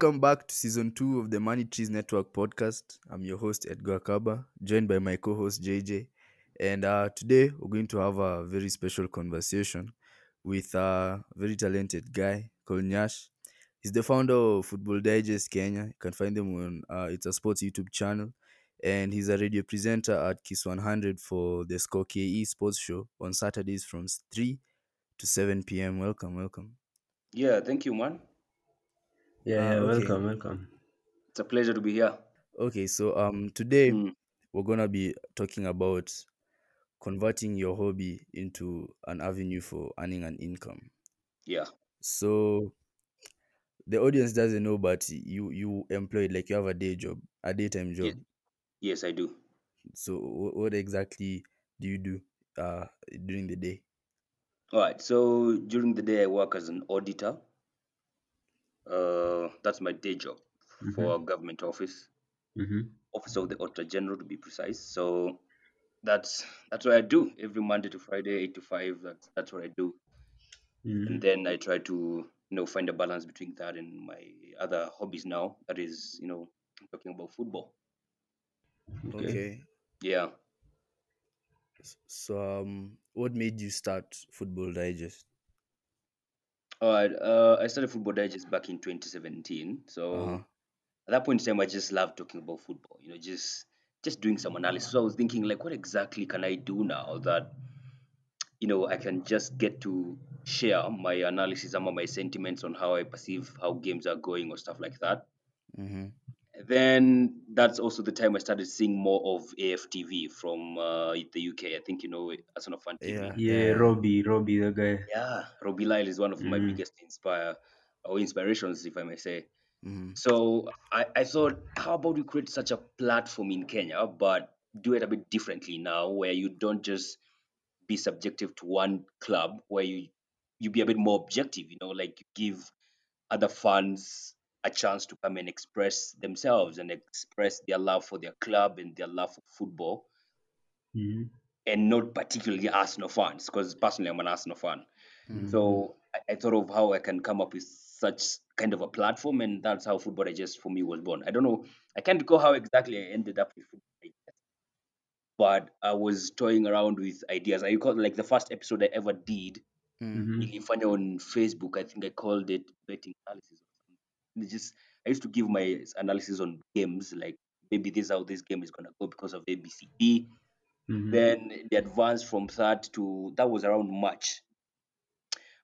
welcome back to season two of the Money Trees Network podcast. I'm your host Edgar Kaba, joined by my co-host JJ, and uh, today we're going to have a very special conversation with a very talented guy called Nyash. He's the founder of Football Digest Kenya. You can find him on uh, it's a sports YouTube channel, and he's a radio presenter at Kiss 100 for the Score KE Sports Show on Saturdays from 3 to 7 p.m. Welcome, welcome. Yeah, thank you, man. Yeah, Ah, yeah, okay. welcome, welcome. It's a pleasure to be here. Okay, so um today Mm, we're gonna be talking about converting your hobby into an avenue for earning an income. yeah. So the audience doesn't know, but you you employed like you have a day job, a daytime job. Ye- yes, I do. So wh- what exactly do you do uh during the day? All right. So during the day, I work as an auditor. Uh, that's my day job for a government office, Mm-hmm. office of the Auditor General to be precise. So that's that's what I do every Monday to Friday, eight to five. That's that's what I do, Mm-hmm. and then I try to you know find a balance between that and my other hobbies now. That is, you know, talking about football. Okay. Okay. Yeah. So um what made you start Football Digest? All right. Uh, I started Football Digest back in 2017. So. Uh-huh. at that point in time, I just loved talking about football. You know, just just doing some analysis. So I was thinking, like, what exactly can I do now that you know I can just get to share my analysis, some of my sentiments on how I perceive how games are going or stuff like that. Mm-hmm. Then that's also the time I started seeing more of AFTV from uh, the UK. I think you know Arsenal Fan TV. Yeah. Yeah, Yeah. Robbie, Robbie, the guy. Yeah, Robbie Lyle is one of my Mm. biggest inspire or inspirations, if I may say. Mm-hmm. So I, I thought, how about we create such a platform in Kenya, but do it a bit differently now, where you don't just be subjective to one club, where you you be a bit more objective, you know, like you give other fans a chance to come and express themselves and express their love for their club and their love for football, Mm-hmm. and not particularly Arsenal fans, because personally I'm an Arsenal fan. Mm-hmm. So I, I thought of how I can come up with such kind of a platform, and that's how Football Digest for me was born. I don't know, I can't recall how exactly I ended up with Football Digest, but I was toying around with ideas. I recall like the first episode I ever did, Mm-hmm. On Facebook. I think I called it betting analysis. Or something. It's just I used to give my analysis on games, like maybe this is how this game is gonna go because of ABCD. Mm-hmm. Then they advanced from that to that was around March.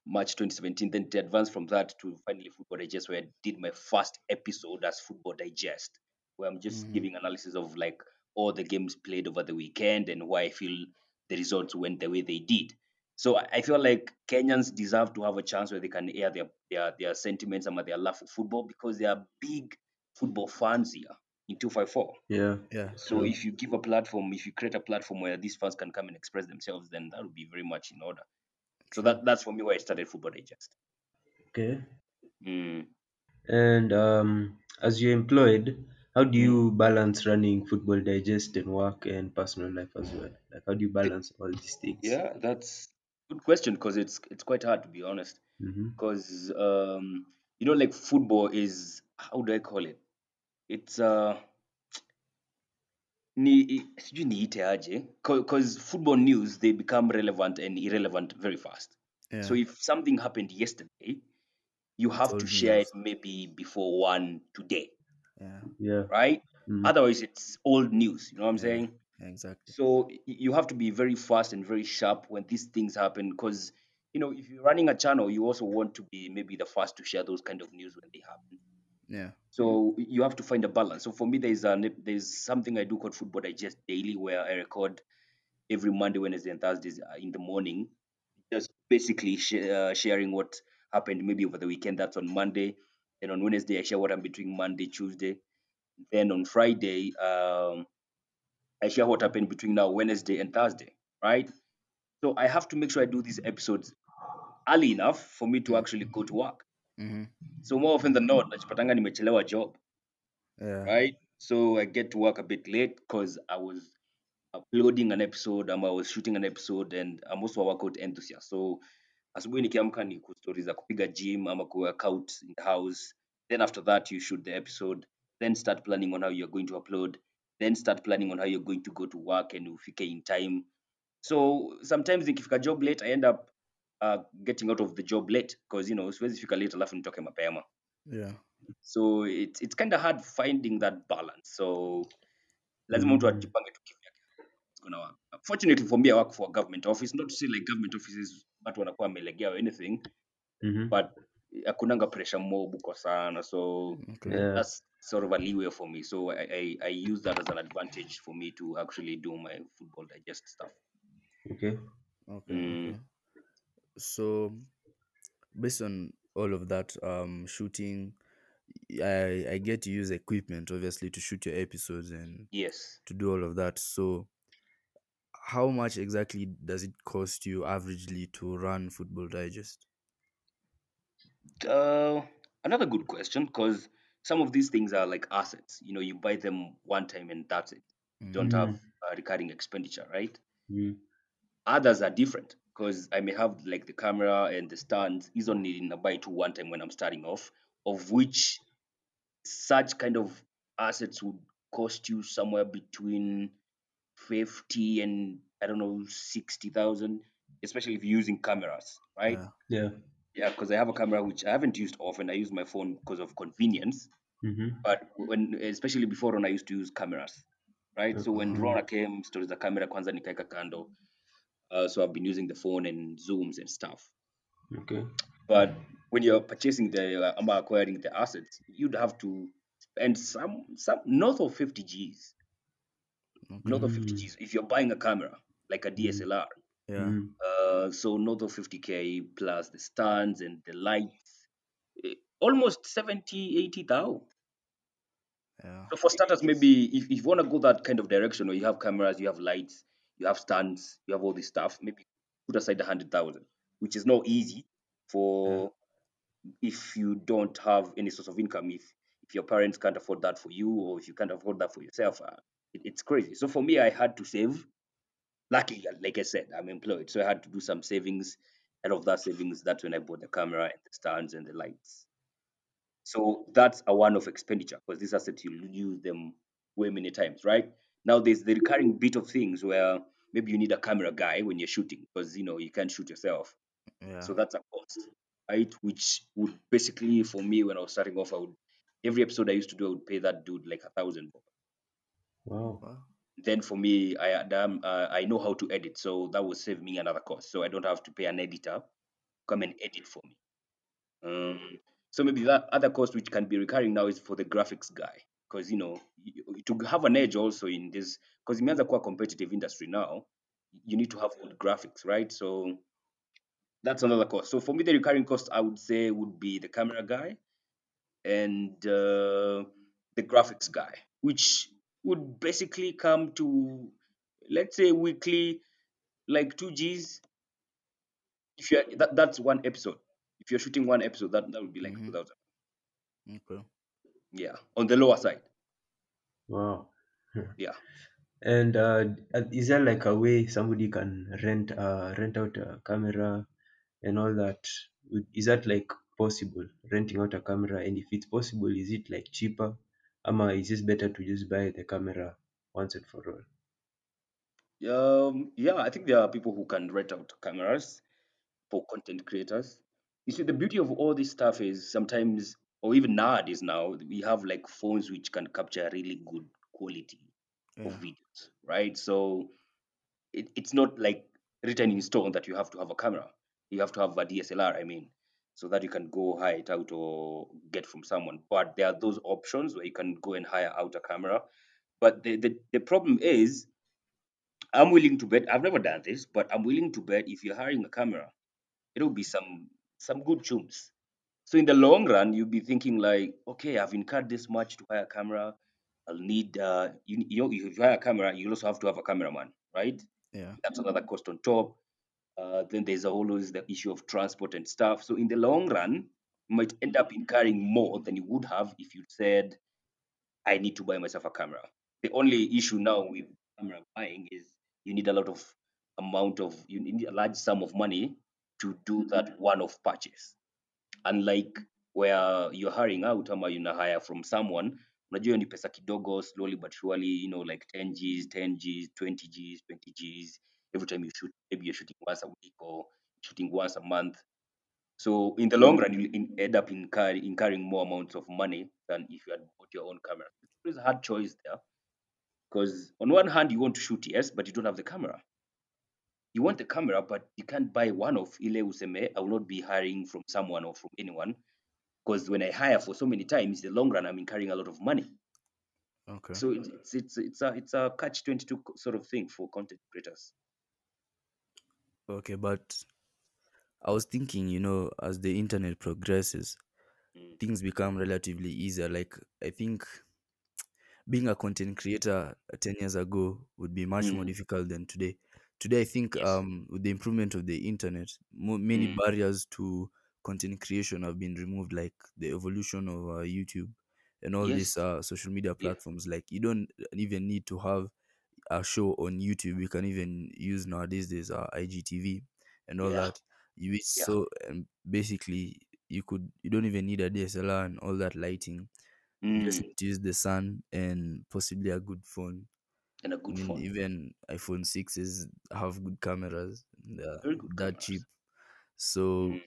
March 2017. Then to advance from that to finally Football Digest, where I did my first episode as Football Digest, where I'm just Mhm. giving analysis of like all the games played over the weekend and why I feel the results went the way they did. So I I feel like Kenyans deserve to have a chance where they can air their their, their sentiments and their love for football because they are big football fans here in 254. Yeah. Yeah. So True. if you give a platform, if you create a platform where these fans can come and express themselves, then that would be very much in order. So that that's for me why I started Football Digest. Okay. Mm. And um, as you're employed, how do you balance running Football Digest and work and personal life as well? Like, how do you balance all these things? Yeah, that's good question because it's it's quite hard to be honest. Mm-hmm. Because um, you know, like football is how do I call it? It's uh ni i- sijui niite aje because football news they become relevant and irrelevant very fast. Yeah. So if something happened yesterday, you have to old share news. it maybe before one today, yeah. Yeah. right? Mm-hmm. Otherwise, it's old news. You know what I'm Yeah. saying? Exactly. So y- you have to be very fast and very sharp when these things happen because you know if you're running a channel, you also want to be maybe the first to share those kind of news when they happen. Yeah. So you have to find a balance. So for me, there's a there's something I do called Football Digest Daily where I record every Monday, Wednesday, and Thursdays uh, in the morning, just basically sh- uh, sharing what happened maybe over the weekend. That's on Monday. and on Wednesday, I share what i'm between Monday, Tuesday. Then on Friday, um, I share what happened between now Wednesday and Thursday, right? So I have to make sure I do these episodes early enough for me to actually go to work. Mm-hmm. So more often than not, najipatanga nimechelewa job, Yeah. right? So I get to work a bit late because I was uploading an episode, um, I was shooting an episode, and I'm also a workout enthusiast. So asubuhi nikiamka ni stories za kupiga gym ama ku workout in the house Then after that, you shoot the episode. Then start planning on how you're going to upload. Then start planning on how you're going to go to work and ufike in time. So sometimes nikifika job late, I end up uh, getting out of the job late because you know siwezi fika late alafu nitoke mapema. Yeah. So it's it's kind of hard finding that balance. So lazima mtu Mm. ajipange tu kivyake. It's gonna work. Fortunately for me, I work for a government office. Not to say like government offices watu wanakuwa wamelegea or anything, Mhm. but hakunanga pressure mob kwa sana. So Okay. Yeah. that's sort of a leeway for me. So I, I, I use that as an advantage for me to actually do my football digest stuff. Okay. Okay. Mm. Okay. So, based on all of that, um, shooting, I I get to use equipment obviously to shoot your episodes and Yes. to do all of that. So, how much exactly does it cost you averagely to run Football Digest? Uh, another good question because some of these things are like assets. You know, you buy them one time and that's it. You don't have a recurring expenditure, right? Mm. Others are different because I may have like the camera and the stands is only in a buy to one time when I'm starting off, of which such kind of assets would cost you somewhere between 50 and I don't know 60,000, especially if you're using cameras, right? Yeah. Yeah. Yeah, because I have a camera which I haven't used often. I use my phone because of convenience. Mhm. But when especially before Rona I used to use cameras, right? So when Mhm. Rona came, stories the camera kwanza nikaeka kando. Uh, so I've been using the phone and zooms and stuff. Okay. But when you're purchasing the uh, acquiring the assets, you'd have to spend some some north of 50 G's. North of 50 Mm. G's. If you're buying a camera like a DSLR, Yeah. Mm. uh, so north of 50k plus the stands and the lights, eh, almost 70, 80 thou. Yeah. So for starters, maybe if, if you want to go that kind of direction where you have cameras, you have lights, you have stands, you have all this stuff, maybe put aside the hundred thousand, which is not easy for if you don't have any source of income. If if your parents can't afford that for you, or if you can't afford that for yourself, uh, it, it's crazy. So for me, I had to save. Luckily, uh, like I said, I'm employed, so I had to do some savings. Out of that savings, that's when I bought the camera and the stands and the lights. So that's a one-off expenditure because these assets you use them way many times, right? Now there's the recurring bit of things where maybe you need a camera guy when you're shooting because you know you can't shoot yourself. Yeah. So that's a cost, right? Which would basically for me when I was starting off, I would every episode I used to do, I would pay that dude like a thousand. bucks. Wow. Wow. Then for me, I um, uh, I know how to edit, so that will save me another cost. So I don't have to pay an editor come and edit for me. Um, so maybe that other cost which can be recurring now is for the graphics guy because you know to have an edge also in this because imeanza kuwa competitive industry now you need to have good graphics right so that's another cost so for me the recurring cost i would say would be the camera guy and uh, the graphics guy which would basically come to let's say weekly like 2 g's if you're that, that's one episode if you're shooting one episode that, that would be like Mhm. 2000 Okay. yeah on the lower side Wow. yeah And uh, uh, is there like a way somebody can rent uh, rent out a camera and all that? Is that like possible? Renting out a camera, and if it's possible, is it like cheaper? Ama is it better to just buy the camera once and for all? Um, yeah, I think there are people who can rent out cameras for content creators. You see, the beauty of all this stuff is sometimes, or even nowadays now, we have like phones which can capture really good quality of videos, right? So it, it's not like written in stone that you have to have a camera. You have to have a DSLR, I mean, so that you can go hire it out or get from someone. But there are those options where you can go and hire out a camera. But the, the, the problem is I'm willing to bet. I've never done this, but I'm willing to bet if you're hiring a camera, it'll be some some good tunes. So in the long run, you'll be thinking like, okay, I've incurred this much to hire a camera. I'll need uh, you, you know, if you hire a camera, you also have to have a cameraman, right? Yeah. That's another cost on top. Uh, then there's always the issue of transport and stuff. So in the long run, you might end up incurring more than you would have if you said, I need to buy myself a camera. The only issue now with camera buying is you need a lot of amount of you need a large sum of money to do that one-off purchase. Unlike where you're hiring out ama una hire from someone unajua ni pesa kidogo slowly but surely you know like 10 gs 10 gs 20 gs 20 gs every time you shoot maybe you're shooting once a week or shooting once a month. So in the mm. long run you in, end up incur, incurring more amounts of money than if you had bought your own camera. It's a hard choice there because on one hand you want to shoot yes but you don't have the camera. You want the camera but you can't buy one of ile useme i will not be hiring from someone or from anyone because when i hire for so many times the long run i'm incurring a lot of money. Okay. so it's it's it's, it's a it's a catch 22 sort of thing for content creators Okay, but I was thinking, you know, as the internet progresses, Mm. things become relatively easier. Like I think being a content creator uh, 10 years ago would be much more Mm. difficult than today. Today, I think Yes. um, with the improvement of the internet, mo- many Mm. barriers to content creation have been removed, like the evolution of uh, YouTube and all these uh, social media yeah platforms. Like you don't even need to have a show on YouTube. You can even use nowadays there's uh, IGTV and all yeah that. You yeah so and basically you could you don't even need a DSLR and all that lighting. Just mm. to use the sun and possibly a good phone. and a I good mean, phone even iPhone sixes have good cameras. They're very good that cheap. So mm.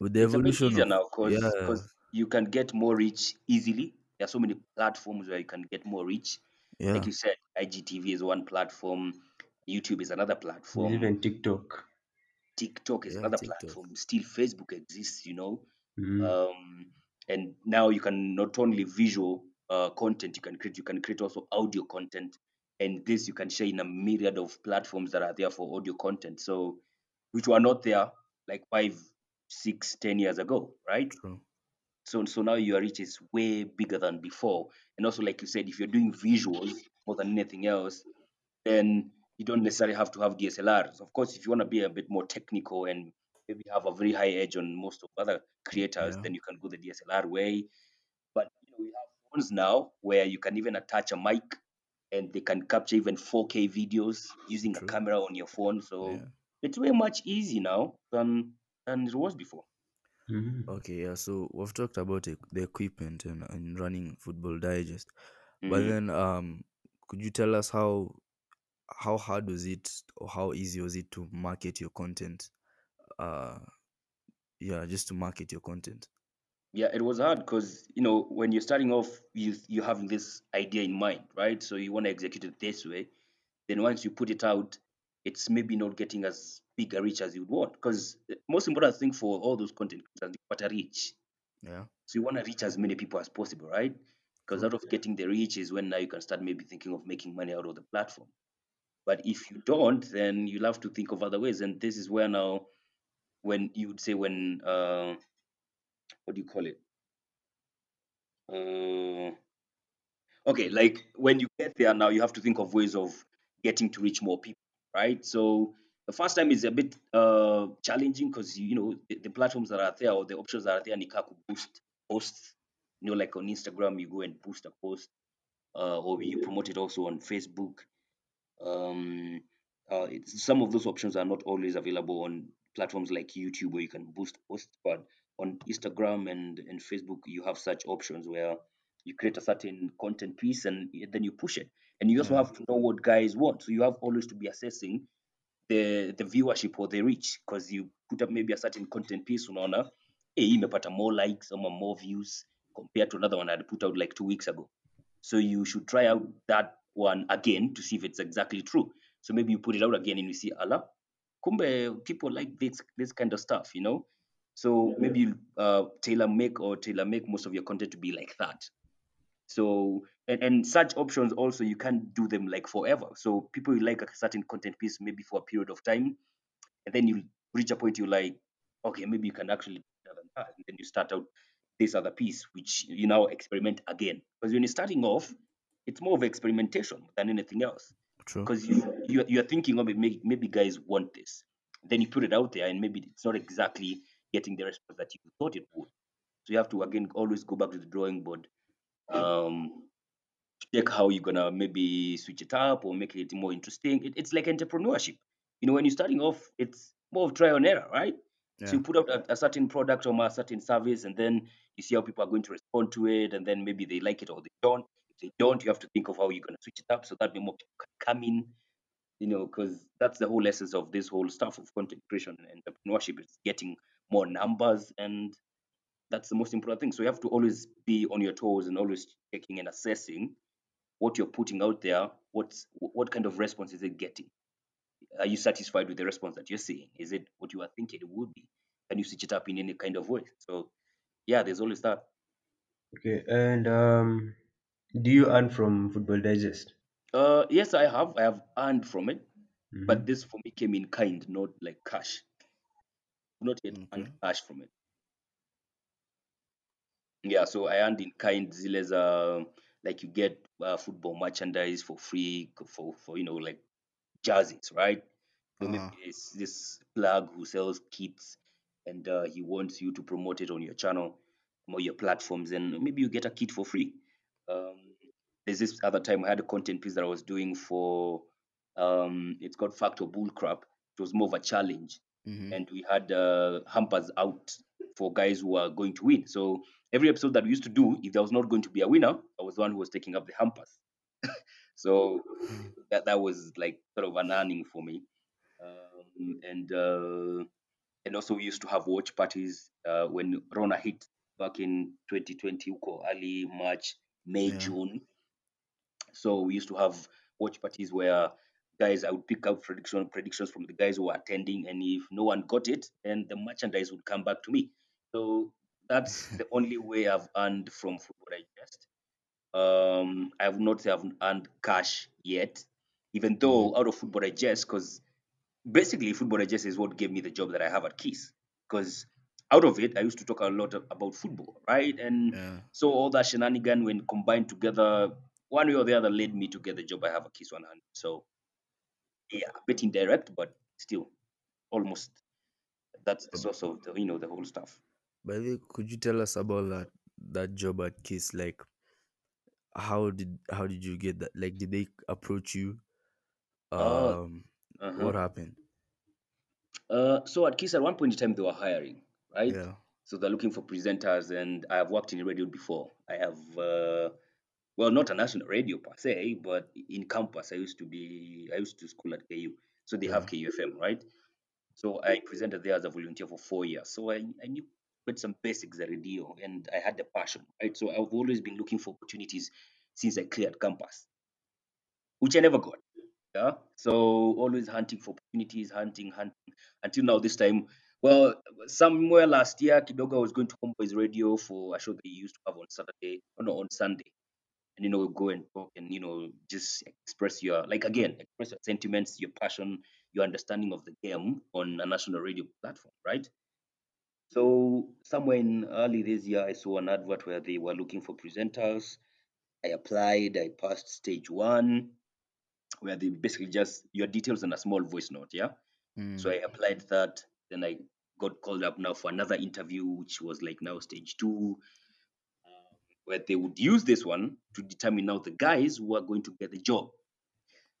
with the it's evolution of now because yeah, you can get more reach easily there are so many platforms where you can get more reach like you said igtv is one platform youtube is another platform even TikTok. TikTok is yeah, another TikTok. platform. Still, Facebook exists, you know. Mm. Um, and now you can not only visual uh, content you can create, you can create also audio content, and this you can share in a myriad of platforms that are there for audio content. So, which were not there like five, six, ten years ago, right? True. So, so now your reach is way bigger than before. And also, like you said, if you're doing visuals more than anything else, then you don't necessarily have to have DSLRs. Of course, if you want to be a bit more technical and maybe have a very high edge on most of other creators, Yeah, then you can go the DSLR way. But you know, we have phones now where you can even attach a mic and they can capture even 4K videos using a camera on your phone. So Yeah. it's way much easier now than than it was before. Mhm. Okay, yeah. So we've talked about e- the equipment and, and running Football Digest, but Mhm. then um, could you tell us how how hard was it or how easy was it to market your content? Uh, yeah, just to market your content. Yeah, it was hard because you know when you're starting off, you you having this idea in mind, right? So you want to execute it this way. Then once you put it out, it's maybe not getting as big a reach as you'd want. Because most important thing for all those content creators is what a reach. Yeah, So you want to reach as many people as possible, right? Because out of getting the reach is when now you can start maybe thinking of making money out of the platform. But if you don't, then you'll have to think of other ways. And this is where now, when you would say when uh, what do you call it? Uh, okay, like when you get there now, you have to think of ways of getting to reach more people, right? So the first time is a bit uh, challenging because you, you know the, the platforms that are there or the options that are there, Nika could boost posts. You know, like on Instagram, you go and boost a post, uh, or you promote it also on Facebook. Um, uh, some of those options are not always available on platforms like YouTube where you can boost posts, but on Instagram and, and Facebook, you have such options where you create a certain content piece and then you push it. And you also Yeah, have to know what guys want. So you have always to be assessing the the viewership or the reach because you put up maybe a certain content piece on unaona hey, hii imepata more likes or more views compared to another one I'd put out like two weeks ago. So you should try out that one again to see if it's exactly true. So maybe you put it out again and you see, Allah, kumbe people like this this kind of stuff, you know. So maybe you uh, tailor make or tailor make most of your content to be like that. So and, and such options also you can't do them like forever. So people will like a certain content piece maybe for a period of time, and then you reach a point you like, okay, maybe you can actually do than that, and then you start out this other piece which you now experiment again. Because when you're starting off, it's more of experimentation than anything else. true. Because you you you're thinking, oh, maybe maybe guys want this, then you put it out there, and maybe it's not exactly getting the response that you thought it would. So you have to again always go back to the drawing board. Um, check how you're gonna maybe switch it up or make it more interesting. It, it's like entrepreneurship. You know, when you're starting off, it's more of trial and error, right? So you put out a, a certain product or a certain service, and then you see how people are going to respond to it, and then maybe they like it or they don't. If they don't, you have to think of how you're going to switch it up so that more people can come in. You know, because that's the whole essence of this whole stuff of content creation and entrepreneurship is getting more numbers, and that's the most important thing. So you have to always be on your toes and always checking and assessing what you're putting out there. What's what kind of response is it getting? Are you satisfied with the response that you're seeing? Is it what you are thinking it would be? Can you switch it up in any kind of way? So yeah, there's always that. Okay, and um, do you earn from Football Digest? Uh, yes, I have. I have earned from it, but Mm-hmm. this for me came in kind, not like cash. Not yet Okay. earned cash from it. Yeah, so I earned in kind. Zile's uh, like you get uh, football merchandise for free for for you know like jerseys, right? Uh-huh. it's this plug who sells kits and uh, he wants you to promote it on your channel or your platforms, and maybe you get a kit for free. Um, there's this other time I had a content piece that I was doing for um, it's called Fact or Bullcrap. It was more of a challenge, Mm-hmm. and we had uh, hampers out for guys who are going to win. So every episode that we used to do, if there was not going to be a winner, was the one who was taking up the hampers. So that that was like sort of an earning for me. Um, and uh, and also we used to have watch parties uh, when Rona hit back in 2020, uko early March, May, Yeah. June. So we used to have watch parties where guys I would pick up prediction predictions from the guys who were attending, and if no one got it, then the merchandise would come back to me. So that's the only way I've earned from Football Digest. Um, I have not I've earned cash yet, even though out of Football Digest, because basically Football Digest is what gave me the job that I have at Kiss. Because out of it, I used to talk a lot about football, right? And Yeah. so all that shenanigan when combined together, one way or the other led me to get the job I have at Kiss 100. So yeah, a bit indirect, but still almost that's the source of the you know the whole stuff. By the way, could you tell us about that that job at Kiss? Like, how did how did you get that? Like, did they approach you? Uh, Um, uh-huh. what happened? Uh, so at Kiss at one point in time they were hiring, right? Yeah. So they're looking for presenters, and I have worked in radio before. I have, uh, well, not a national radio per se, but in campus I used to be, I used to school at KU, so they have Yeah. KUFM, right? So I presented there as a volunteer for four years. So I, I knew quite some basics at radio, and I had the passion, right? So I've always been looking for opportunities since I cleared campus, which I never got. Yeah. So always hunting for opportunities, hunting, hunting until now. This time, well, somewhere last year, Kidogo was going to Homeboyz Radio for a show that he used to have on Saturday, or no, on Sunday, and you know, go and talk and you know, just express your like again, express your sentiments, your passion, your understanding of the game on a national radio platform, right? So somewhere in early this year, I saw an advert where they were looking for presenters. I applied. I passed stage one where they basically just your details and a small voice note, yeah. So I Mm. applied that. Then I got called up now for another interview, which was like now stage two, um, where they would use this one to determine now the guys who are going to get the job.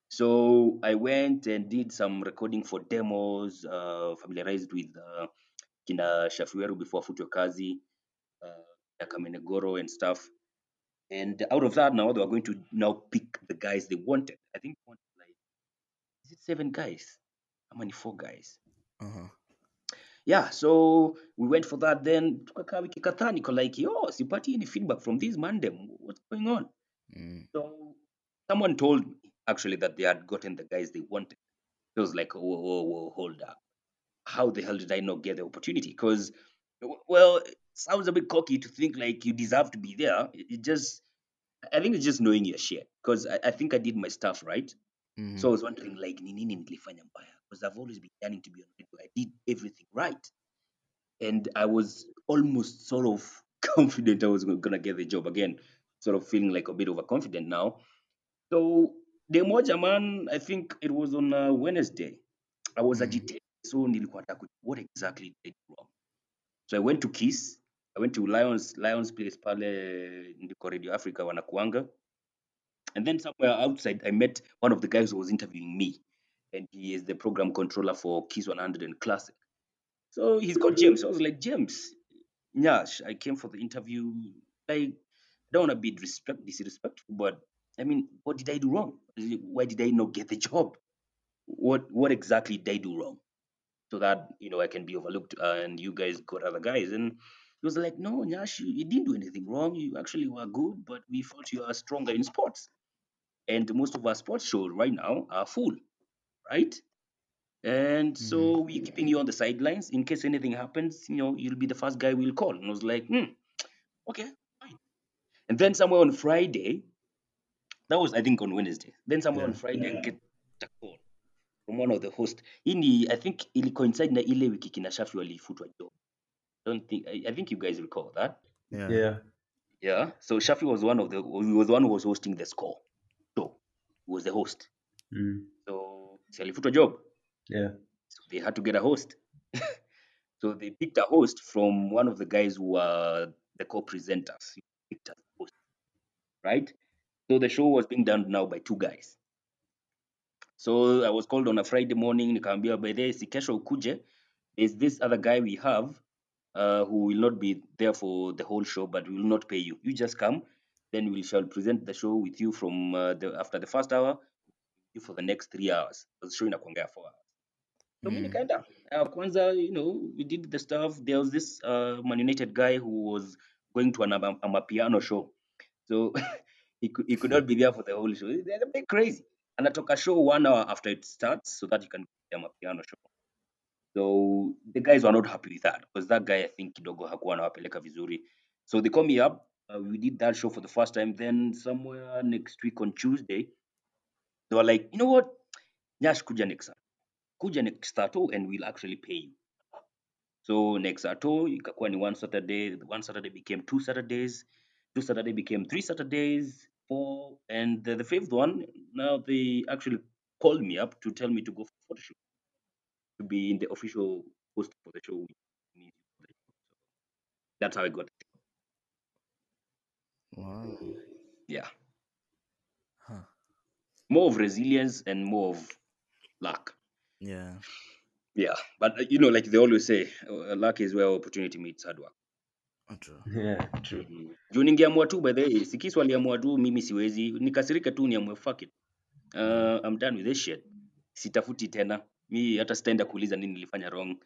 So I went and did some recording for demos, uh, familiarized with uh, kina Shaffie Weru before Futo Kazi, uh, Kamenegoro and stuff. And out of that, now they were going to now pick the guys they wanted. I think wanted like is it seven guys? How many four guys? Uh-huh. Yeah, so we went for that then tukakaa wiki kadhaa niko like yo sipati any feedback from these mandem what's going on Mm. so someone told me actually that they had gotten the guys they wanted it was like whoa, whoa, whoa hold up how the hell did i not get the opportunity because well it sounds a bit cocky to think like you deserve to be there it, just i think it's just knowing your shit because I, I think i did my stuff right Mhm. so I was wondering, like, ni nini nilifanya mbaya? Because I've always been yearning to be on radio. I did everything right. And I was almost sort of confident I was going to get the job again, sort of feeling like a bit overconfident now. So, the moja man, I think it was on uh, Wednesday. I was Mm. agitated. So, nilikuwa nataka kujua what exactly did I do wrong? So, I went to Kiss. I went to Lions Lions Place pale ndiko Radio Africa wanakuanga. And then somewhere outside, I met one of the guys who was interviewing me, and he is the program controller for Kiss 100 and Classic. So he's called mm-hmm. James. I was like, James, Nyash, I came for the interview. Like, I don't want to be disrespect, disrespectful, but I mean, what did I do wrong? Why did I not get the job? What what exactly did I do wrong? So that you know I can be overlooked uh, and you guys got other guys. And he was like, No, Nyash, you, you didn't do anything wrong. You actually were good, but we thought you are stronger in sports. And most of our sports shows right now are full, right? And so we're keeping you on the sidelines in case anything happens. You know, you'll be the first guy we'll call. And I was like, hmm, okay, fine. And then somewhere on Friday, that was I think on Wednesday. Then somewhere on Yeah. Friday, I get a call one of the host. Hii ni I think ili coincide na ile wiki kina Shaffie walifutwa job. Don't think I, I think you guys recall that. Yeah. Yeah. Yeah. So Shaffie was one of the he was the one who was hosting the score. So he was the host. Mm. So si alifutwa job. Yeah. So they had to get a host. so they picked a host from one of the guys who were the co-presenters. He picked as host, right? So the show was being done now by two guys. So I was called on a Friday morning, nikaambia by the si kesho ukuje. There's this other guy we have uh, who will not be there for the whole show, but we will not pay you. You just come, then we shall present the show with you from uh, the after the first hour, for the next three hours. The show inakuanga four hours. So Mm. nikaenda. Uh, kwanza, you know, we did the stuff. There was this uh, Man United guy who was going to an ama, amapiano show. So he could, he could not be there for the whole show. They're a bit crazy. Anatoka show one hour after it starts so that you can get them a piano show. So the guys were not happy with that because that guy I think kidogo hakuwa anawapeleka vizuri. So they called me up. Uh, we did that show for the first time. Then somewhere next week on Tuesday, they were like, you know what? Nyash kuja Saturday. Kuja Saturday and we'll actually pay you. So Saturday ikakuwa ni one Saturday. One Saturday became two Saturdays. Two Saturday became three Saturdays, four, and the, the fifth one. Now they actually called me up to tell me to go for photo shoot to be in the official post for the show. with me for the show. So that's how I got it. Wow. Yeah, Huh. more of resilience and more of luck. Yeah. Yeah, but uh, you know, like they always say, uh, luck is where opportunity meets hard work. True. Yeah. True. Mhm. juu ningeamua tu by the way sikisu aliamua tu mimi siwezi nikasirika tu niamue fuck it uh, I'm done with this shit sitafuti tena mi hata sitaenda kuuliza nini nilifanya wrong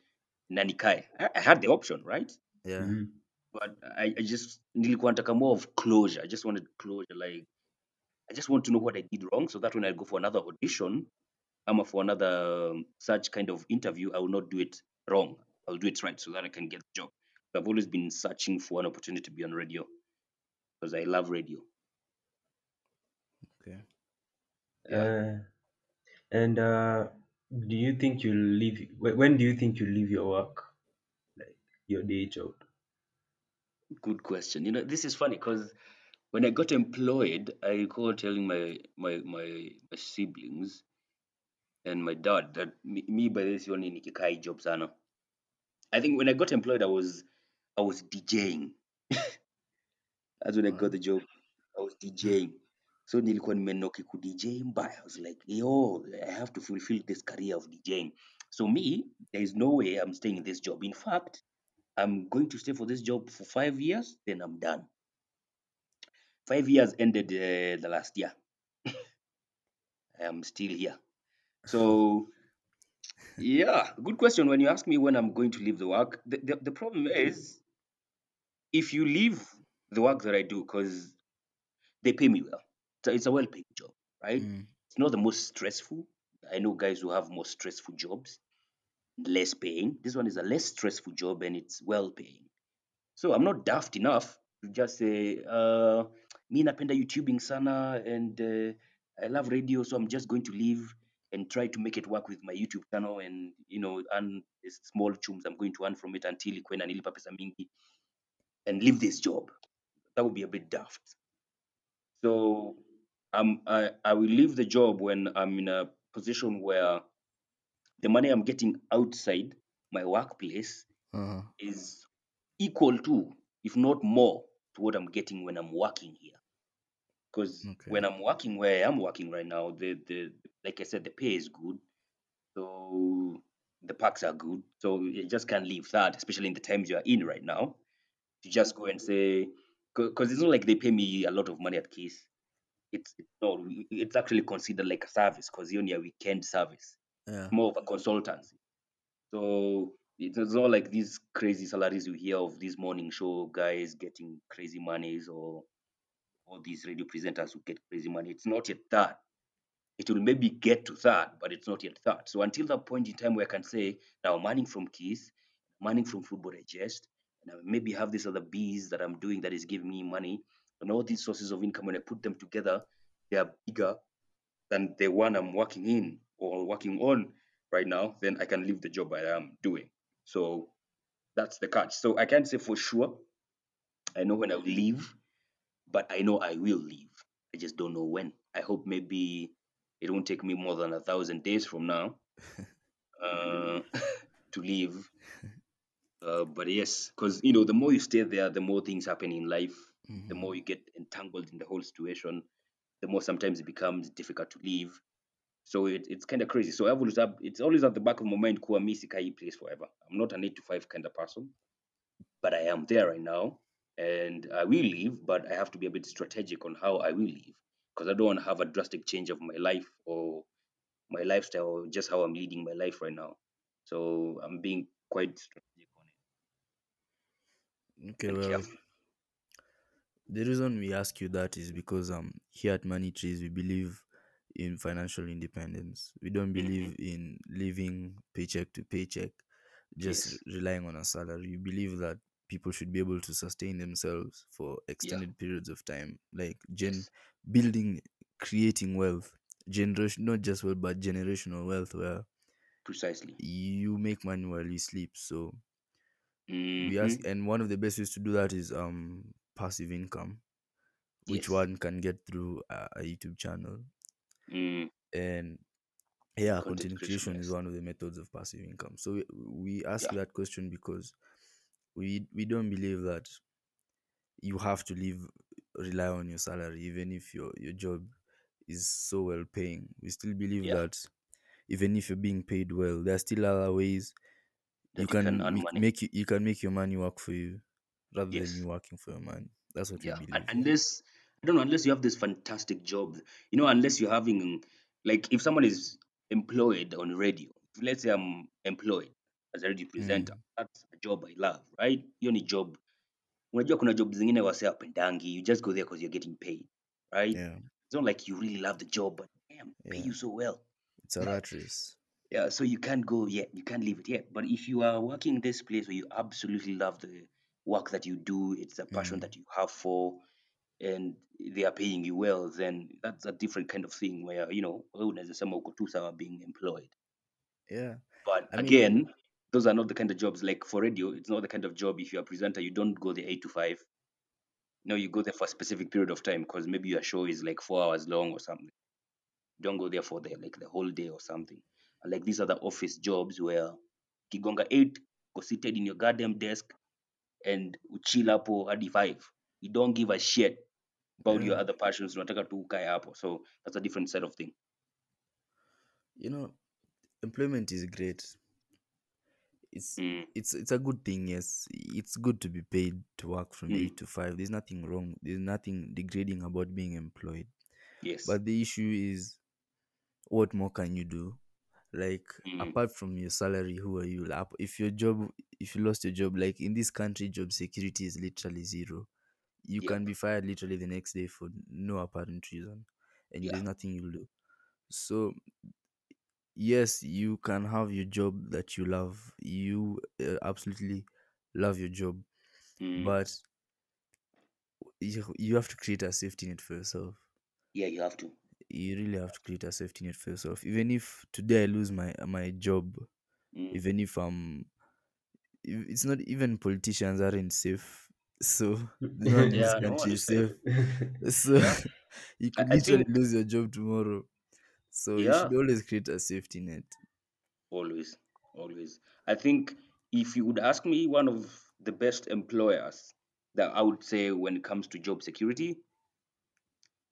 na nikae I, I had the option right Yeah. Mhm. but I, I just nilikuwa nataka more of closure I just wanted closure like I just want to know what I did wrong so that when I go for another audition ama for another um, such kind of interview I will not do it wrong I'll do it right so that I can get the job I've always been searching for an opportunity to be on radio because I love radio Okay. Yeah. Uh, and uh, do you think you'll leave? When do you think you'll leave your work, like your day job? Good question. You know, this is funny because when I got employed, I recall telling my my my, my siblings and my dad that me, me by this one nikikai job sana. I think when I got employed, I was I was DJing. That's when I got the job. I was DJing. So nilikuwa nimenoki ku DJ mbaya. I was like, yo, I have to fulfill this career of DJing. So me, there is no way I'm staying in this job. In fact, I'm going to stay for this job for five years, then I'm done. Five years ended uh, the last year. I'm still here. So, yeah, good question. When you ask me when I'm going to leave the work, the, the, the problem is if you leave the work that I do, because they pay me well, so it's a well paid job, right? Mm. It's not the most stressful. I know guys who have more stressful jobs, less paying. This one is a less stressful job and it's well paying. So I'm not daft enough to just say, uh, mi napenda YouTubing sana and uh, I love radio, so I'm just going to leave and try to make it work with my YouTube channel and you know earn the small chums I'm going to earn from it until ikuwe inanilipa pesa mingi and leave this job. That would be a bit daft. So um, I, I will leave the job when I'm in a position where the money I'm getting outside my workplace Uh-huh. is equal to, if not more, to what I'm getting when I'm working here. Because Okay. when I'm working where I am working right now, the, the like I said, the pay is good. So the parks are good. So you just can't leave that, especially in the times you are in right now. To just go and say, because it's not like they pay me a lot of money at Kiss. It's no, it's actually considered like a service because you're only a weekend service, Yeah. more of a consultancy. So it's not like these crazy salaries you hear of these morning show guys getting crazy monies or or these radio presenters who get crazy money. It's not yet that. It will maybe get to that, but it's not yet that. So until that point in time where I can say now I'm earning from Kiss, I'm from Football Digest, and I maybe have these other bees that I'm doing that is giving me money, and all these sources of income when I put them together, they are bigger than the one I'm working in or working on right now, then I can leave the job I am doing. So that's the catch. So I can't say for sure I know when I will leave, but I know I will leave. I just don't know when. I hope maybe it won't take me more than a thousand days from now uh, to leave. Uh, but yes, because you know, the more you stay there, the more things happen in life. The Mhm. more you get entangled in the whole situation, the more sometimes it becomes difficult to leave. So it, it's kind of crazy. So I've always have, it's always at the back of my mind, kuwa mi sikai place forever. I'm not an eight to five kind of person, but I am there right now, and I will leave. But I have to be a bit strategic on how I will leave, because I don't want to have a drastic change of my life or my lifestyle, or just how I'm leading my life right now. So I'm being quite strategic on it Okay, and well, careful. the reason we ask you that is because um here at Money Trees we believe in financial independence. We don't Mhm. believe in living paycheck to paycheck, just Yes. relying on a salary. We believe that people should be able to sustain themselves for extended periods of time, like gen Yes. building, creating wealth, generation not just wealth but generational wealth, where Precisely. you make money while you sleep. So we ask and one of the best ways to do that is um passive income which Yes. one can get through a, a youtube channel Mm, and yeah content content creation. creation is Yes. one of the methods of passive income so we, we ask Yeah. that question because we we don't believe that you have to live rely on your salary even if your your job is so well paying we still believe Yeah. that even if you're being paid well there are still other ways That you you can can earn make, money. make you, you can make your money work for you rather Yes. than you working for your money that's what Yeah. un- believe Unless I don't know, unless you have this fantastic job, you know, unless you're having like if someone is employed on radio, if let's say I'm employed as a radio presenter, mm, that's a job I love, right? Hiyo ni job. Unajua kuna job zingine wase wapendangi, you just go there because you're getting paid, right? yeah It's not like you really love the job, but damn, pay Yeah. you so well. it's a rat race Yeah, so you can't go yet. You can't leave it yet. But if you are working this place where you absolutely love the work that you do, it's a passion Mm. that you have for, and they are paying you well, then that's a different kind of thing where, you know, unaweza sema uko tu sawa being employed. yeah But I mean- again, those are not the kind of jobs like for radio, it's not the kind of job if you're a presenter, you don't go there eight to five. No, you go there for a specific period of time because maybe your show is like four hours long or something. don't go there for the like the whole day or something. Like these are the office jobs where kigonga eight, go seated in your goddamn desk and chill up hapo hadi five. You don't give a shit about your Yeah. other passions. Unataka tu ukae hapo. So that's a different side of thing. you know employment is great it's Mm, it's it's a good thing yes it's good to be paid to work from Mm. 8 to 5 there's nothing wrong there's nothing degrading about being employed yes. but the issue is what more can you do like Mm. apart from your salary who are you Like, if your job if you lost your job like in this country job security is literally zero you Yeah. can be fired literally the next day for no apparent reason and Yeah. there's nothing you'll do so yes you can have your job that you love you uh, absolutely love your job Mm, but you, you have to create a safety net for yourself yeah, you have to. You really have to create a safety net for yourself even if today i lose my my job Mm, even if i'm it's not even politicians aren't safe so no one in this Yeah, no one is is safe. safe so Yeah. you I, could I literally think lose your job tomorrow so you Yeah. should always create a safety net always, always. I think if you would ask me, one of the best employers that I would say when it comes to job security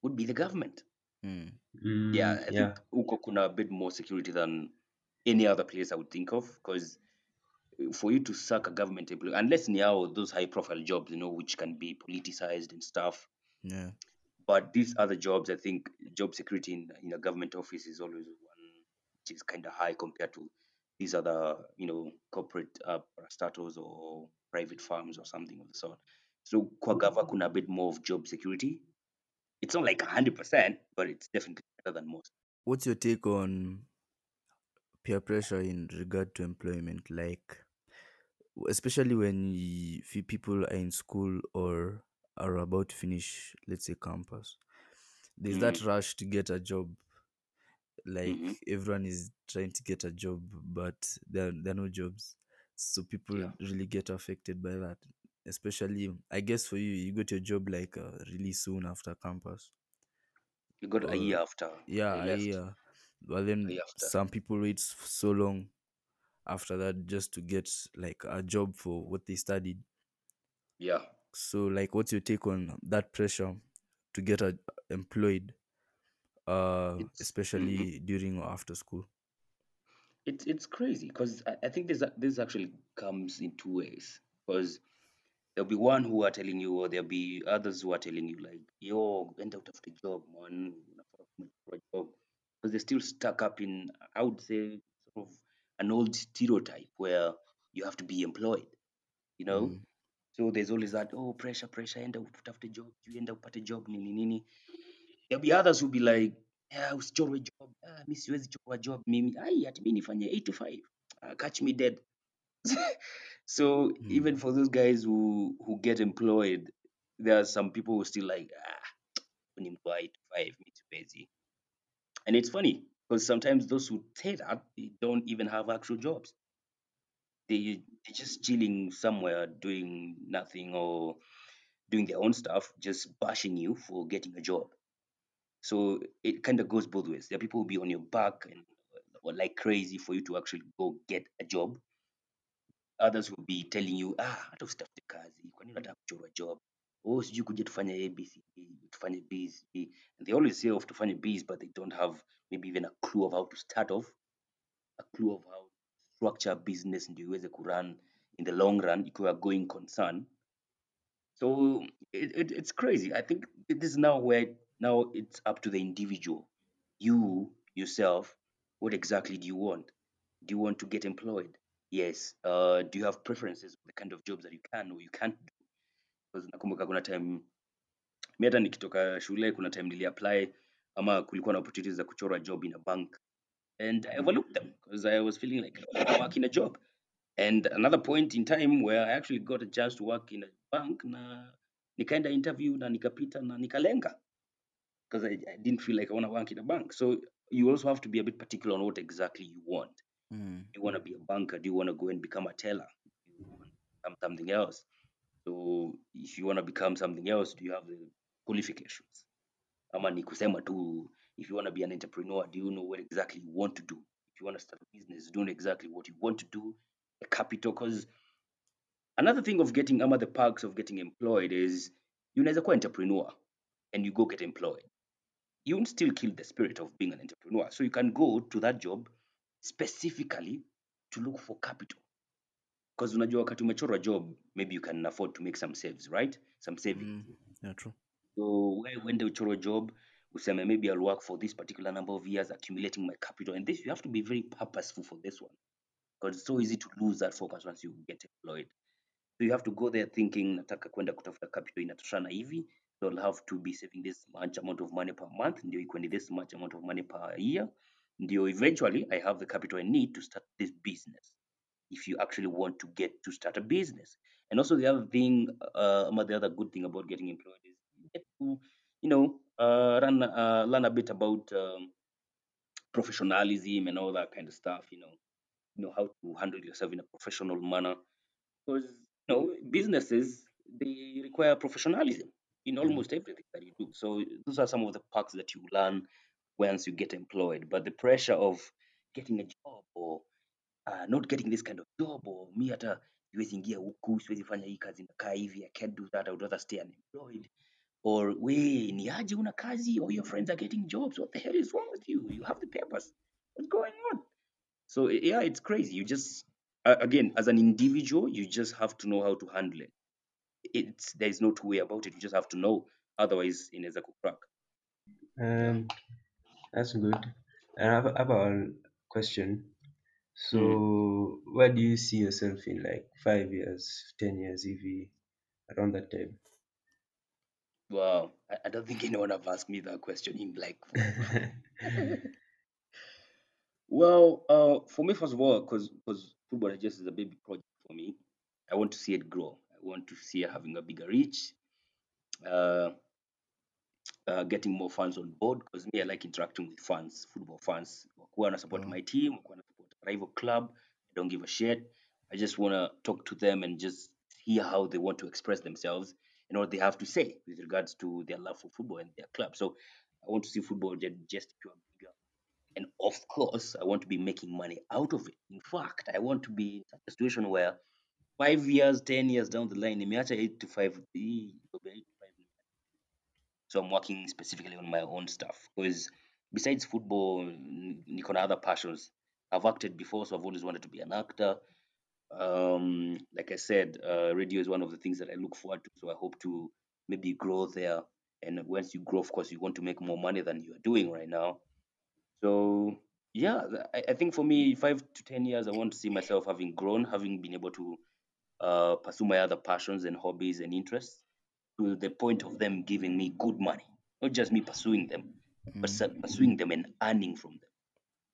would be the government. Mm, yeah, Mm, I yeah. think huko kuna a bit more security than any other place I would think of because for you to suck a government employee, unless now those high profile jobs, you know, which can be politicized and stuff. Yeah. But these other jobs, I think job security in, in a government office is always one which is kind of high compared to these other, you know, corporate uh, parastatals or private firms or something of the sort. So kwa gava kuna a bit more of job security. It's not like 100%, but it's definitely better than most. What's your take on peer pressure in regard to employment? Like, especially when few people are in school or are about to finish, let's say, campus. There's that Mm, rush to get a job. Like mhm, everyone is trying to get a job, but there there are no jobs, so people Yeah. really get affected by that. Especially, I guess for you, you got your job like uh, really soon after campus. You got a or year after yeah I a left. year but A then year after. some people wait s- so long after that just to get like a job for what they studied Yeah. so like what's your take on that pressure to get a, employed uh It's especially during or after school it's it's crazy because I, I think this this actually comes in two ways because there'll be one who are telling you or there'll be others who are telling you like yo end out of the job man. Unafaa job. Because they're still stuck up in I would say sort of an old stereotype where you have to be employed you know? Mm. so there's always that oh pressure pressure enda utafute job you end enda upate job nini nini. There'll be others who'll be like yeah, usichorwe job. Ah, mi siwezi chorwa job. Mimi ai ati mi nifanye 8 to 5 ah, catch me dead so Mm. even for those guys who who get employed there are some people who still like ah ni mtu wa 8 to 5 mi busy. and it's funny because sometimes those who say that they don't even have actual jobs they they're just chilling somewhere doing nothing or doing their own stuff just bashing you for getting a job so it kind of goes both ways there are people who be on your back and uh, like crazy for you to actually go get a job others will be telling you ah hata usitafute kazi kwa nini unataka kuchorwa job? Oh sijui kuja tufanye abcd tufanye bs and they always say of tufanye bs but they don't have maybe even a clue of how to start off a clue of how to structure business ndio iweze kurun in the long run ikiwa a going concern. So it, it, it's crazy. I think this is now where now it's up to the individual. You yourself what exactly do you want? Do you want to get employed yes uh, do you have preferences the kind of jobs that you can or you can't do? Because nakumbuka kuna time mi hata nikitoka shule kuna time niliapply ama kulikuwa na opportunities za kuchora job in a bank. And i overlooked them because i was feeling like I wanna work in a job? And another point in time where i actually got a chance to work in a bank na nikaenda interview na nikapita na nikalenga because I, I didn't feel like i want to work in a bank. So you also have to be a bit particular on what exactly you want Mm. do you want to be a banker? Do you want to go and become a teller? Something else? So if you want to become something else, do you have the qualifications? Ama ni kusema tu, if you want to be an entrepreneur, do you know what exactly you want to do? If you want to start a business, do know exactly what you want to do? The capital, because another thing of getting ama the perks of getting employed is you unaweza kuwa entrepreneur and you go get employed. You won't still kill the spirit of being an entrepreneur. So you can go to that job specifically to look for capital. Because unajua wakati umechorwa job maybe you can afford to make some saves right? Some savings Mm. yeah true. So uende uchorwe job useme maybe i'll work for this particular number of years accumulating my capital and this you have to be very purposeful for this one. Because it's so easy to lose that focus once you get employed. So you have to go there thinking nataka kwenda kutafuta capital inatoshana hivi so I'll have to be saving this much amount of money per month ndio ikuwe ni this much amount of money per year ndio eventually i have the capital i need to start this business if you actually want to get to start a business. And also the other thing, uh, the other good thing about getting employed is you get to, you know, uh, run, uh, learn a bit about um, professionalism and all that kind of stuff. You know, you know how to handle yourself in a professional manner because you know businesses they require professionalism in almost everything that you do. So those are some of the perks that you learn once you get employed. But the pressure of getting a job or uh, not getting this kind of job or mi hata siwezi ingia huku siwezi fanya hii kazi nakaa hivi i can't do that i would rather stay unemployed or we ni aje una kazi or your friends are getting jobs what the hell is wrong with you you have the papers what's going on So yeah, it's crazy. You just uh, again, as an individual, you just have to know how to handle it. It's there's no two way about it. You just have to know. Otherwise, inaweza kucrack. Um, that's good. And I have, I have a question. So, where do you see yourself in like five years, ten years, if around that time? Wow, I, I don't think anyone have asked me that question in like Well, uh, for me, first of all, because because football just is a baby project for me, I want to see it grow. I want to see it having a bigger reach, uh, uh, getting more fans on board. Because me, I like interacting with fans, football fans. Who want to support Yeah. my team, who want to support a rival club. I don't give a shit. I just want to talk to them and just hear how they want to express themselves and what they have to say with regards to their love for football and their club. So I want to see football just just become bigger and of course, I want to be making money out of it. In fact, I want to be in a situation where five years, ten years down the line, nimeacha eight to five. eight to five. So I'm working specifically on my own stuff because besides football, niko na other passions. I've acted before, so I've always wanted to be an actor. Um, like I said, uh, radio is one of the things that I look forward to. So I hope to maybe grow there. And once you grow, of course, you want to make more money than you are doing right now. So yeah, I, I think for me, five to ten years, I want to see myself having grown, having been able to uh, pursue my other passions and hobbies and interests to the point of them giving me good money, not just me pursuing them, but Mm. su- pursuing them and earning from them,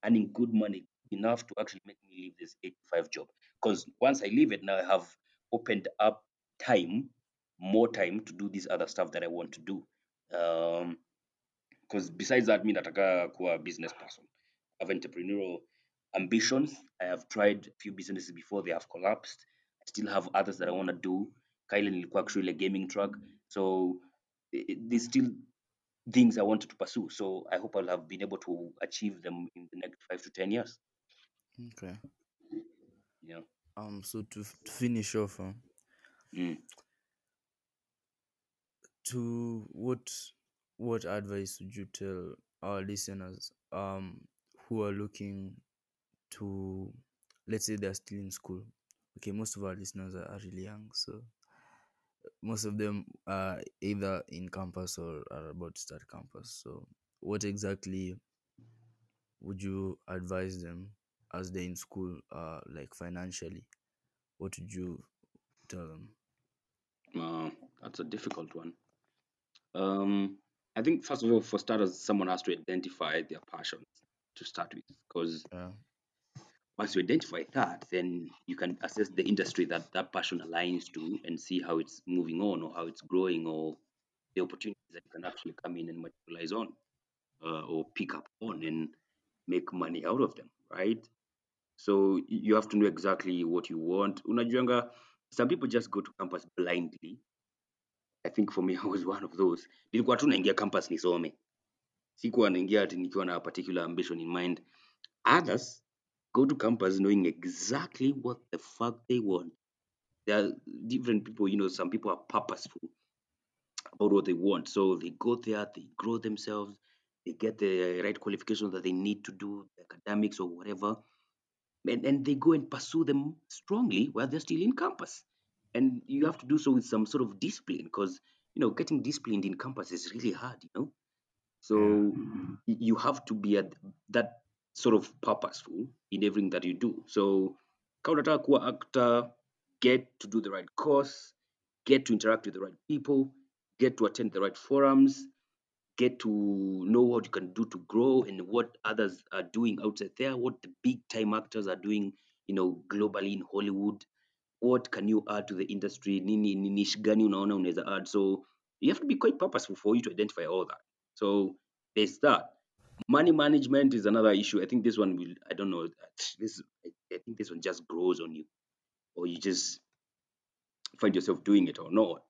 earning good money enough to actually make me leave this eight to five job. Because once I leave it, now I have opened up time, more time to do this other stuff that I want to do. Um, because besides that mi nataka kuwa a business person I have entrepreneurial ambitions i have tried a few businesses before they have collapsed i still have others that i want to do kaile nilikuwa actually a gaming truck so i- i- there's still things i wanted to pursue so i hope i'll have been able to achieve them in the next five to ten years Okay. yeah Um. So to, f- to finish off, huh, mm. to what what advice would you tell our listeners um who are looking to let's say they're still in school okay most of our listeners are, are really young so most of them are either in campus or are about to start campus. So what exactly would you advise them as they're in school uh like financially? What would you tell them? Uh, that's a difficult one. Um i think first of all for starters someone has to identify their passions to start with because yeah once you identify that, then you can assess the industry that that passion aligns to and see how it's moving on or how it's growing or the opportunities that you can actually come in and materialize on uh, or pick up on and make money out of them, right? So you have to know exactly what you want. Unajuanga, some people just go to campus blindly. I think for me, I was one of those. Nilikuwa tu naingia campus nisome. Sikuwa naingia ati nikiwa na a particular ambition in mind. Others go to campus knowing exactly what the fuck they want. There are different people, you know, some people are purposeful about what they want. So they go there, they grow themselves, they get the right qualifications that they need to do, the academics or whatever, and, and they go and pursue them strongly while they're still in campus. And you have to do so with some sort of discipline because, you know, getting disciplined in campus is really hard, you know. So you have to be at that sort of purposeful in everything that you do. So kama unataka actor, get to do the right course, get to interact with the right people, get to attend the right forums, get to know what you can do to grow and what others are doing outside there, what the big time actors are doing, you know, globally in Hollywood. What can you add to the industry? Nini unaona unaweza add? So you have to be quite purposeful for you to identify all that. So there's that. Money management is another issue. I think this one will. I don't know. This I, think this one just grows on you, or you just find yourself doing it or not.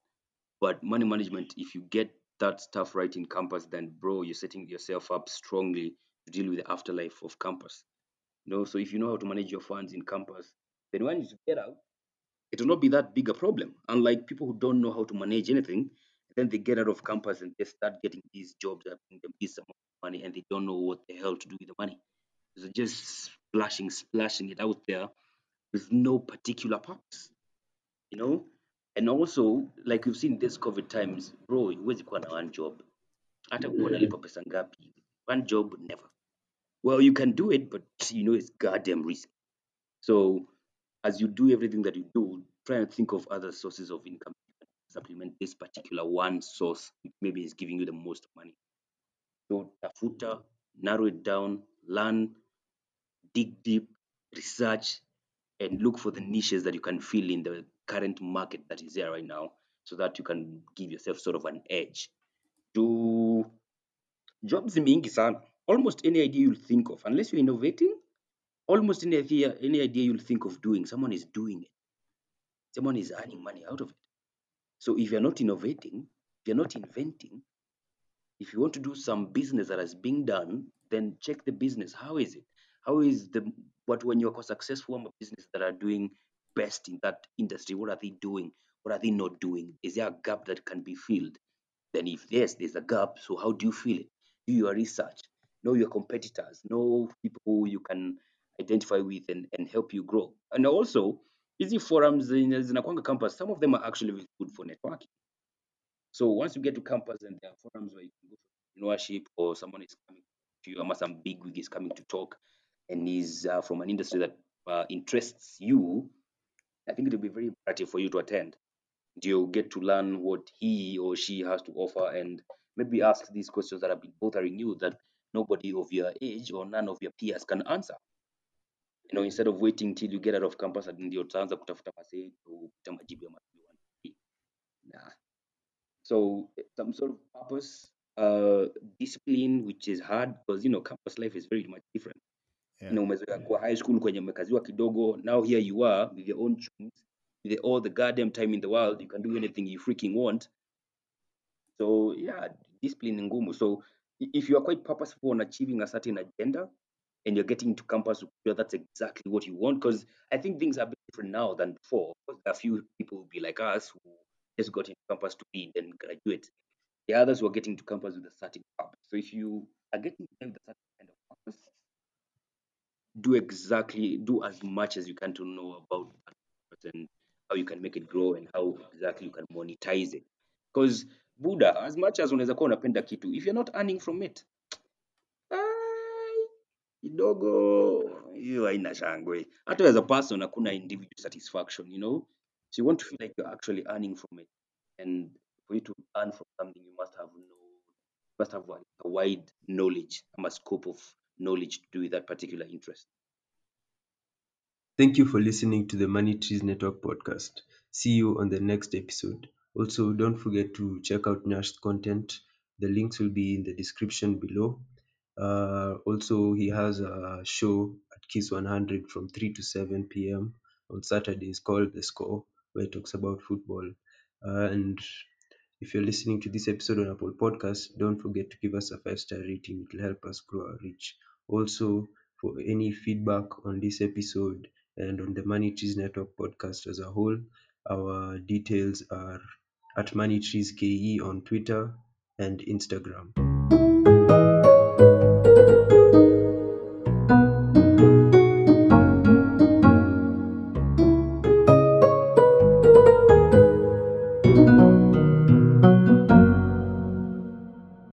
But money management, if you get that stuff right in campus, then bro, you're setting yourself up strongly to deal with the afterlife of campus. You know, so if you know how to manage your funds in campus, then when you get out, it will not be that big a problem. Unlike people who don't know how to manage anything, then they get out of campus and they start getting these jobs that bring them this amount money and they don't know what the hell to do with the money. So just splashing, splashing it out there with no particular purpose, you know? And also, like we've seen this COVID times, bro, huwezi kuwa na one job. Hata kuwa unalipa pesa ngapi. One job, never. Well, you can do it, but you know it's goddamn risky. So as you do everything that you do, try and think of other sources of income to supplement this particular one source, which maybe is giving you the most money. So tafuta, narrow it down, learn, dig deep, research, and look for the niches that you can fill in the current market that is there right now so that you can give yourself sort of an edge. Do jobs mingi sana. Almost any idea you'll think of, unless you're innovating, almost any idea, any idea you'll think of doing, someone is doing it. Someone is earning money out of it. So if you're not innovating, if you're not inventing, if you want to do some business that is being done, then check the business. How is it? How is the what when you're successful business that are doing best in that industry? What are they doing? What are they not doing? Is there a gap that can be filled? Then if yes, there's a gap, so how do you fill it? Do your research, know your competitors, know people who you can identify with and, and help you grow. And also, easy forums in zinakwanga campus, some of them are actually good for networking. So once you get to campus and there are forums where you can go for entrepreneurship or someone is coming to you, or some big wig is coming to talk and is uh, from an industry that uh, interests you, I think it will be very imperative for you to attend. You'll get to learn what he or she has to offer and maybe ask these questions that have been bothering you that nobody of your age or none of your peers can answer. You know, instead of waiting till you get out of campus and ndio utaanza kutafuta masee kupata majibu. Nah. So some sort of purpose, uh, discipline, which is hard because you know campus life is very much different. Yeah. You know, umezoea kwa high school kwenye umekaziwa kidogo. Now here you are with your own tunes, with all the goddamn time in the world. You can do anything you freaking want. So yeah, discipline ngumu. So if you are quite purposeful on achieving a certain agenda and you're getting to campus, sure that's exactly what you want. Because I think things are a bit different now than before. 'Cause there are a few people who be like us who just got into campus to read and graduate. The others were getting to campus with a certain purpose. So if you are getting to with a certain kind of purpose, do exactly do as much as you can to know about that and how you can make it grow and how exactly you can monetize it. Because Buddha, as much as unaweza kuwa unapenda kitu, if you're not earning from it, kidogo hiyo haina shangwe. Hata as a person hakuna individual satisfaction, you know? So you want to feel like you're actually earning from it. And for you to earn from something, you must have know, must have a, a wide knowledge, a scope of knowledge to do with that particular interest. Thank you for listening to the Money Trees Network podcast. See you on the next episode. Also, don't forget to check out Nash's content. The links will be in the description below. Uh, also, he has a show at Kiss 100 from 3 to 7 p.m. on Saturdays called The Score, where he talks about football. Uh, and if you're listening to this episode on Apple Podcasts, don't forget to give us a five star rating. It will help us grow our reach. Also, for any feedback on this episode and on the Money Trees Network podcast as a whole, our details are at Money Trees KE on Twitter and Instagram.